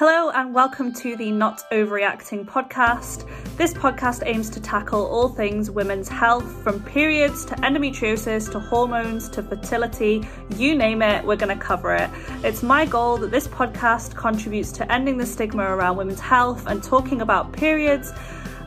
Hello, and welcome to the Not Ovary Acting podcast. This podcast aims to tackle all things women's health from periods to endometriosis to hormones to fertility you name it, we're going to cover it. It's my goal that this podcast contributes to ending the stigma around women's health and talking about periods.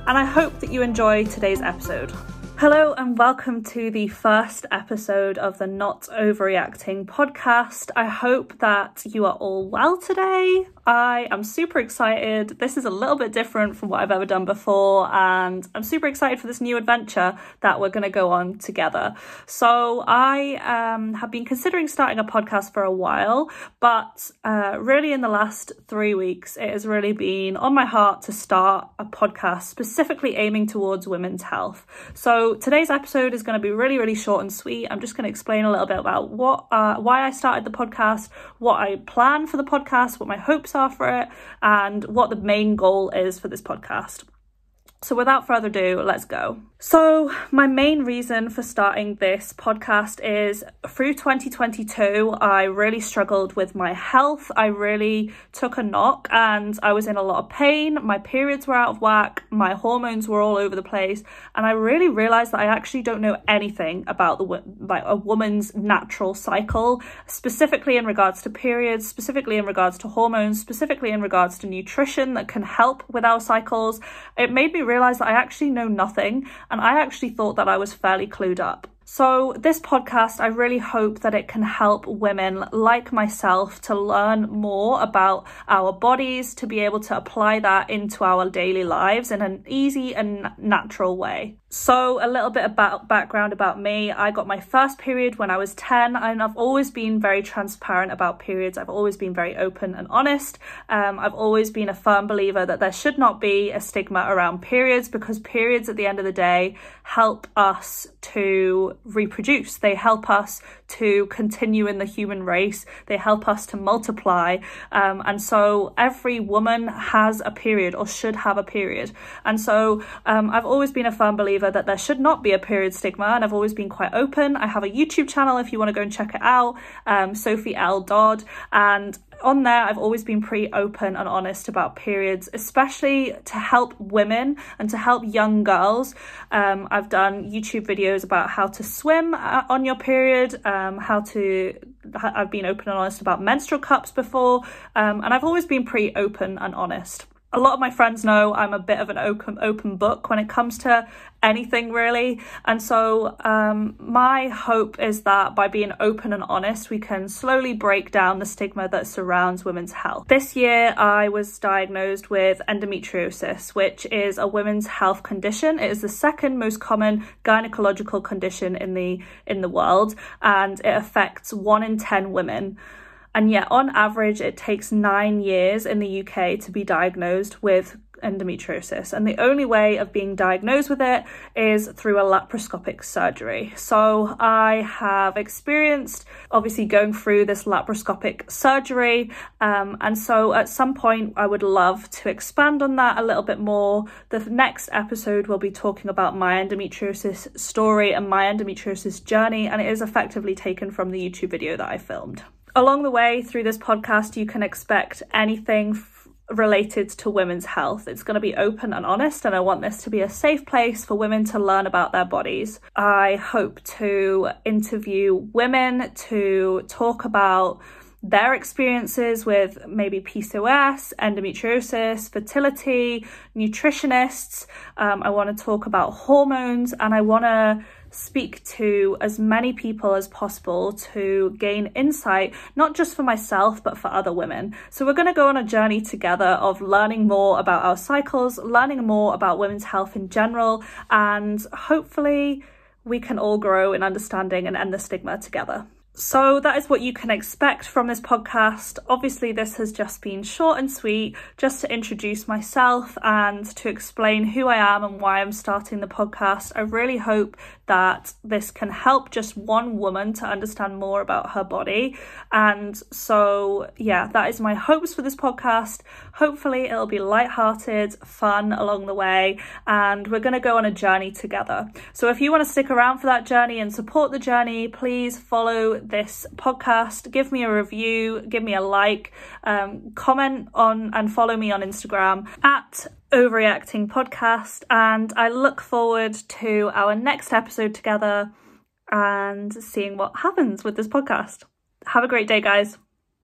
And I hope that you enjoy today's episode. Hello, and welcome to the first episode of the Not Ovary Acting podcast. I hope that you are all well today. I am super excited. This is a little bit different from what I've ever done before, and I'm super excited for this new adventure that we're going to go on together. So, I um, have been considering starting a podcast for a while, but uh, really in the last three weeks, it has really been on my heart to start a podcast specifically aiming towards women's health. So, today's episode is going to be really, really short and sweet. I'm just going to explain a little bit about what, uh, why I started the podcast, what I plan for the podcast, what my hopes are for it, and what the main goal is for this podcast. So, without further ado, let's go. So, my main reason for starting this podcast is through 2022, I really struggled with my health. I really took a knock and I was in a lot of pain. My periods were out of whack, my hormones were all over the place, and I really realized that I actually don't know anything about the like a woman's natural cycle, specifically in regards to periods, specifically in regards to hormones, specifically in regards to nutrition that can help with our cycles. It made me realize that I actually know nothing and I actually thought that I was fairly clued up. So, this podcast, I really hope that it can help women like myself to learn more about our bodies, to be able to apply that into our daily lives in an easy and natural way. So, a little bit about background about me. I got my first period when I was 10, and I've always been very transparent about periods. I've always been very open and honest. Um, I've always been a firm believer that there should not be a stigma around periods because periods, at the end of the day, help us to reproduce. They help us to continue in the human race. They help us to multiply. Um, and so, every woman has a period or should have a period. And so, um, I've always been a firm believer that there should not be a period stigma, and I've always been quite open. I have a YouTube channel if you want to go and check it out, um, Sophie L. Dodd, and on there, I've always been pretty open and honest about periods, especially to help women and to help young girls. Um, I've done YouTube videos about how to swim uh, on your period, um, how to. I've been open and honest about menstrual cups before, um, and I've always been pretty open and honest a lot of my friends know I'm a bit of an open open book when it comes to anything really. And so um, my hope is that by being open and honest we can slowly break down the stigma that surrounds women's health. This year I was diagnosed with endometriosis which is a women's health condition. It is the second most common gynecological condition in the in the world and it affects 1 in 10 women and yet, on average, it takes nine years in the UK to be diagnosed with endometriosis. And the only way of being diagnosed with it is through a laparoscopic surgery. So I have experienced obviously going through this laparoscopic surgery. Um, and so at some point, I would love to expand on that a little bit more. The next episode will be talking about my endometriosis story and my endometriosis journey. And it is effectively taken from the YouTube video that I filmed. Along the way through this podcast, you can expect anything f- related to women's health. It's going to be open and honest, and I want this to be a safe place for women to learn about their bodies. I hope to interview women to talk about their experiences with maybe PCOS, endometriosis, fertility, nutritionists. Um, I want to talk about hormones and I want to speak to as many people as possible to gain insight, not just for myself, but for other women. So, we're going to go on a journey together of learning more about our cycles, learning more about women's health in general, and hopefully, we can all grow in understanding and end the stigma together. So that is what you can expect from this podcast. Obviously, this has just been short and sweet, just to introduce myself and to explain who I am and why I'm starting the podcast. I really hope that this can help just one woman to understand more about her body. And so, yeah, that is my hopes for this podcast. Hopefully, it'll be light-hearted, fun along the way, and we're going to go on a journey together. So, if you want to stick around for that journey and support the journey, please follow this podcast, give me a review, give me a like, um, comment on and follow me on Instagram at Ovary Acting Podcast. And I look forward to our next episode together and seeing what happens with this podcast. Have a great day, guys.